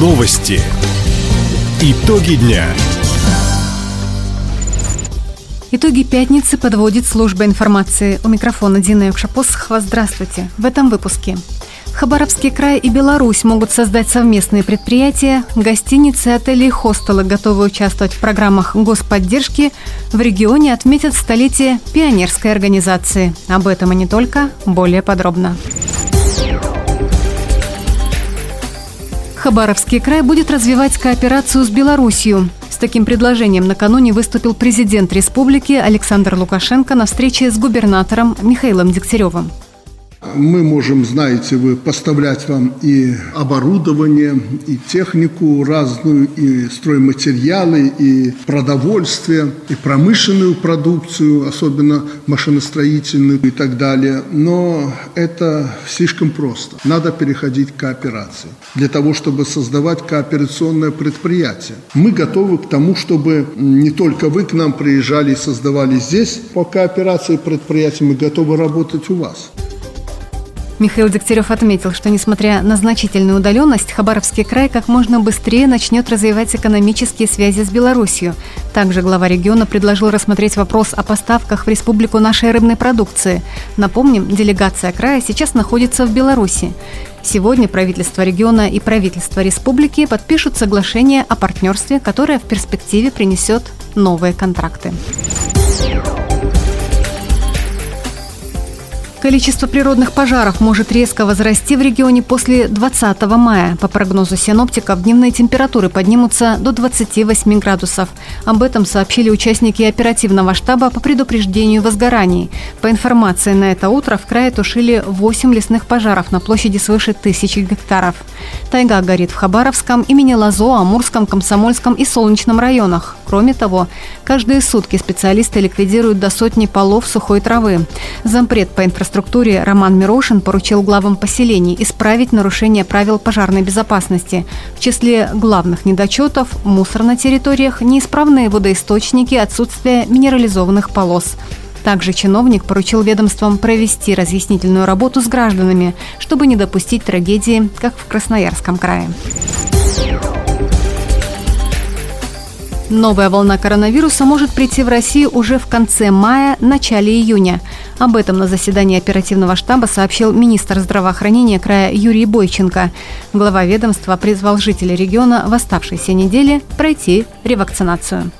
Новости. Итоги дня. Итоги пятницы подводит служба информации. У микрофона Дина Юкшапосхова. Здравствуйте. В этом выпуске. Хабаровский край и Беларусь могут создать совместные предприятия. Гостиницы, отели и хостелы готовы участвовать в программах господдержки. В регионе отметят столетие пионерской организации. Об этом и не только. Более подробно. Хабаровский край будет развивать кооперацию с Белоруссией. С таким предложением накануне выступил президент республики Александр Лукашенко на встрече с губернатором Михаилом Дегтяревым. Мы можем, знаете вы, поставлять вам и оборудование, и технику разную, и стройматериалы, и продовольствие, и промышленную продукцию, особенно машиностроительную и так далее. Но это слишком просто. Надо переходить к кооперации для того, чтобы создавать кооперационное предприятие. Мы готовы к тому, чтобы не только вы к нам приезжали и создавали здесь по кооперации предприятия, мы готовы работать у вас. Михаил Дегтярев отметил, что несмотря на значительную удаленность, Хабаровский край как можно быстрее начнет развивать экономические связи с Беларусью. Также глава региона предложил рассмотреть вопрос о поставках в республику нашей рыбной продукции. Напомним, делегация края сейчас находится в Беларуси. Сегодня правительство региона и правительство республики подпишут соглашение о партнерстве, которое в перспективе принесет новые контракты. Количество природных пожаров может резко возрасти в регионе после 20 мая. По прогнозу синоптиков, дневные температуры поднимутся до 28 градусов. Об этом сообщили участники оперативного штаба по предупреждению возгораний. По информации на это утро в крае тушили 8 лесных пожаров на площади свыше тысячи гектаров. Тайга горит в Хабаровском, имени Лазо, Амурском, Комсомольском и Солнечном районах. Кроме того, каждые сутки специалисты ликвидируют до сотни полов сухой травы. Зампред по инфраструктуре инфраструктуре Роман Мирошин поручил главам поселений исправить нарушение правил пожарной безопасности. В числе главных недочетов – мусор на территориях, неисправные водоисточники, отсутствие минерализованных полос. Также чиновник поручил ведомствам провести разъяснительную работу с гражданами, чтобы не допустить трагедии, как в Красноярском крае. Новая волна коронавируса может прийти в Россию уже в конце мая, начале июня. Об этом на заседании оперативного штаба сообщил министр здравоохранения края Юрий Бойченко. Глава ведомства призвал жителей региона в оставшейся неделе пройти ревакцинацию.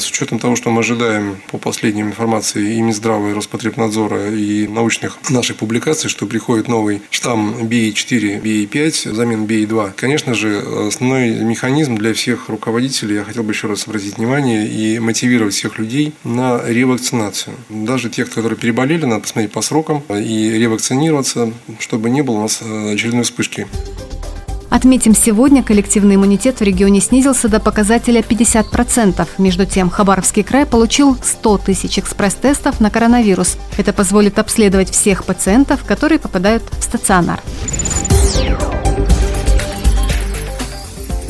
С учетом того, что мы ожидаем по последней информации и Минздрава, и Роспотребнадзора, и научных наших публикаций, что приходит новый штамм BA4, BA5, взамен BA2, конечно же, основной механизм для всех руководителей, я хотел бы еще раз обратить внимание и мотивировать всех людей на ревакцинацию. Даже тех, которые переболели, надо посмотреть по срокам и ревакцинироваться, чтобы не было у нас очередной вспышки. Отметим, сегодня коллективный иммунитет в регионе снизился до показателя 50%. Между тем, Хабаровский край получил 100 тысяч экспресс-тестов на коронавирус. Это позволит обследовать всех пациентов, которые попадают в стационар.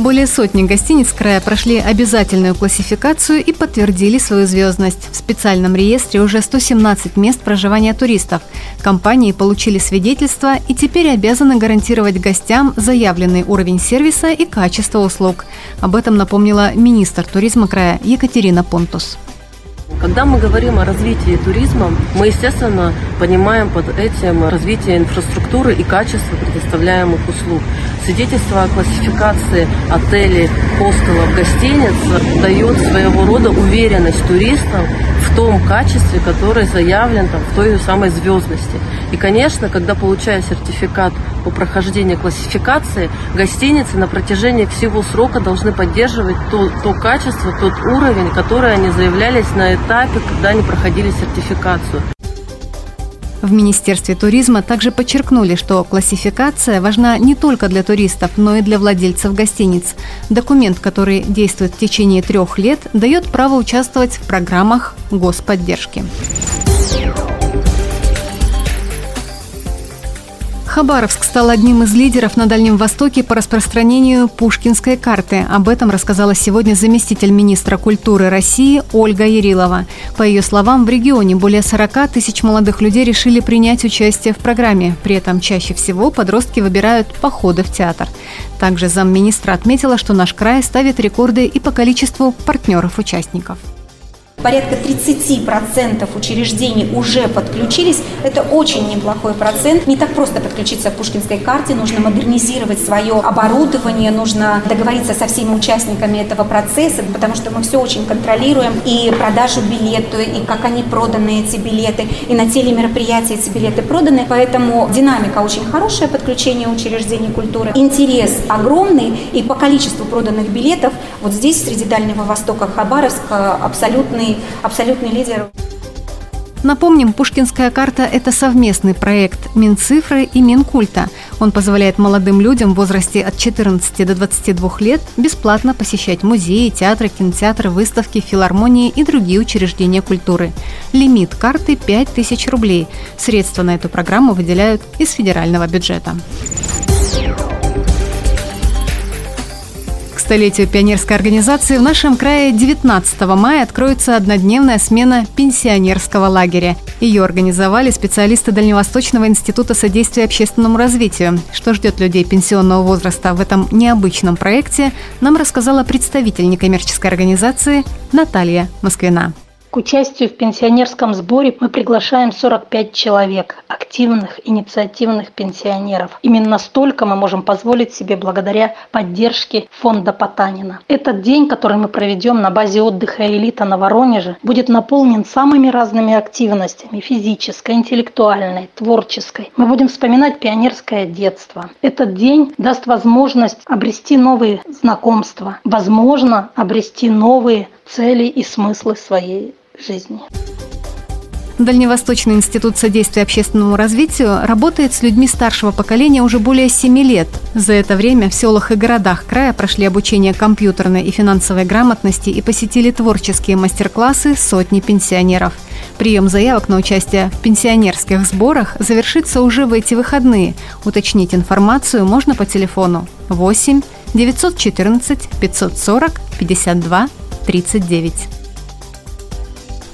Более сотни гостиниц края прошли обязательную классификацию и подтвердили свою звездность. В специальном реестре уже 117 мест проживания туристов. Компании получили свидетельство и теперь обязаны гарантировать гостям заявленный уровень сервиса и качество услуг. Об этом напомнила министр туризма края Екатерина Понтус. Когда мы говорим о развитии туризма, мы, естественно, понимаем под этим развитие инфраструктуры и качество предоставляемых услуг. Свидетельство о классификации отелей, хостелов, гостиниц дает своего рода уверенность туристам в том качестве, которое заявлен там, в той самой звездности. И, конечно, когда получая сертификат по прохождению классификации, гостиницы на протяжении всего срока должны поддерживать то, то качество, тот уровень, который они заявлялись на этапе, когда они проходили сертификацию. В Министерстве туризма также подчеркнули, что классификация важна не только для туристов, но и для владельцев гостиниц. Документ, который действует в течение трех лет, дает право участвовать в программах господдержки. Хабаровск стал одним из лидеров на Дальнем Востоке по распространению пушкинской карты. Об этом рассказала сегодня заместитель министра культуры России Ольга Ярилова. По ее словам, в регионе более 40 тысяч молодых людей решили принять участие в программе. При этом чаще всего подростки выбирают походы в театр. Также замминистра отметила, что наш край ставит рекорды и по количеству партнеров-участников. Порядка 30% учреждений уже подключились. Это очень неплохой процент. Не так просто подключиться к Пушкинской карте. Нужно модернизировать свое оборудование, нужно договориться со всеми участниками этого процесса, потому что мы все очень контролируем. И продажу билета, и как они проданы, эти билеты, и на телемероприятии эти билеты проданы. Поэтому динамика очень хорошая, подключение учреждений культуры. Интерес огромный, и по количеству проданных билетов вот здесь, среди Дальнего Востока, Хабаровск, абсолютный абсолютный, лидер. Напомним, Пушкинская карта – это совместный проект Минцифры и Минкульта. Он позволяет молодым людям в возрасте от 14 до 22 лет бесплатно посещать музеи, театры, кинотеатры, выставки, филармонии и другие учреждения культуры. Лимит карты – 5000 рублей. Средства на эту программу выделяют из федерального бюджета. Столетию пионерской организации в нашем крае 19 мая откроется однодневная смена пенсионерского лагеря. Ее организовали специалисты Дальневосточного института содействия общественному развитию. Что ждет людей пенсионного возраста в этом необычном проекте, нам рассказала представитель некоммерческой организации Наталья Москвина. К участию в пенсионерском сборе мы приглашаем 45 человек, активных, инициативных пенсионеров. Именно столько мы можем позволить себе благодаря поддержке фонда Потанина. Этот день, который мы проведем на базе отдыха «Элита» на Воронеже, будет наполнен самыми разными активностями – физической, интеллектуальной, творческой. Мы будем вспоминать пионерское детство. Этот день даст возможность обрести новые знакомства, возможно, обрести новые цели и смыслы своей жизни. Дальневосточный институт содействия общественному развитию работает с людьми старшего поколения уже более 7 лет. За это время в селах и городах края прошли обучение компьютерной и финансовой грамотности и посетили творческие мастер-классы сотни пенсионеров. Прием заявок на участие в пенсионерских сборах завершится уже в эти выходные. Уточнить информацию можно по телефону 8 914 540 52 39.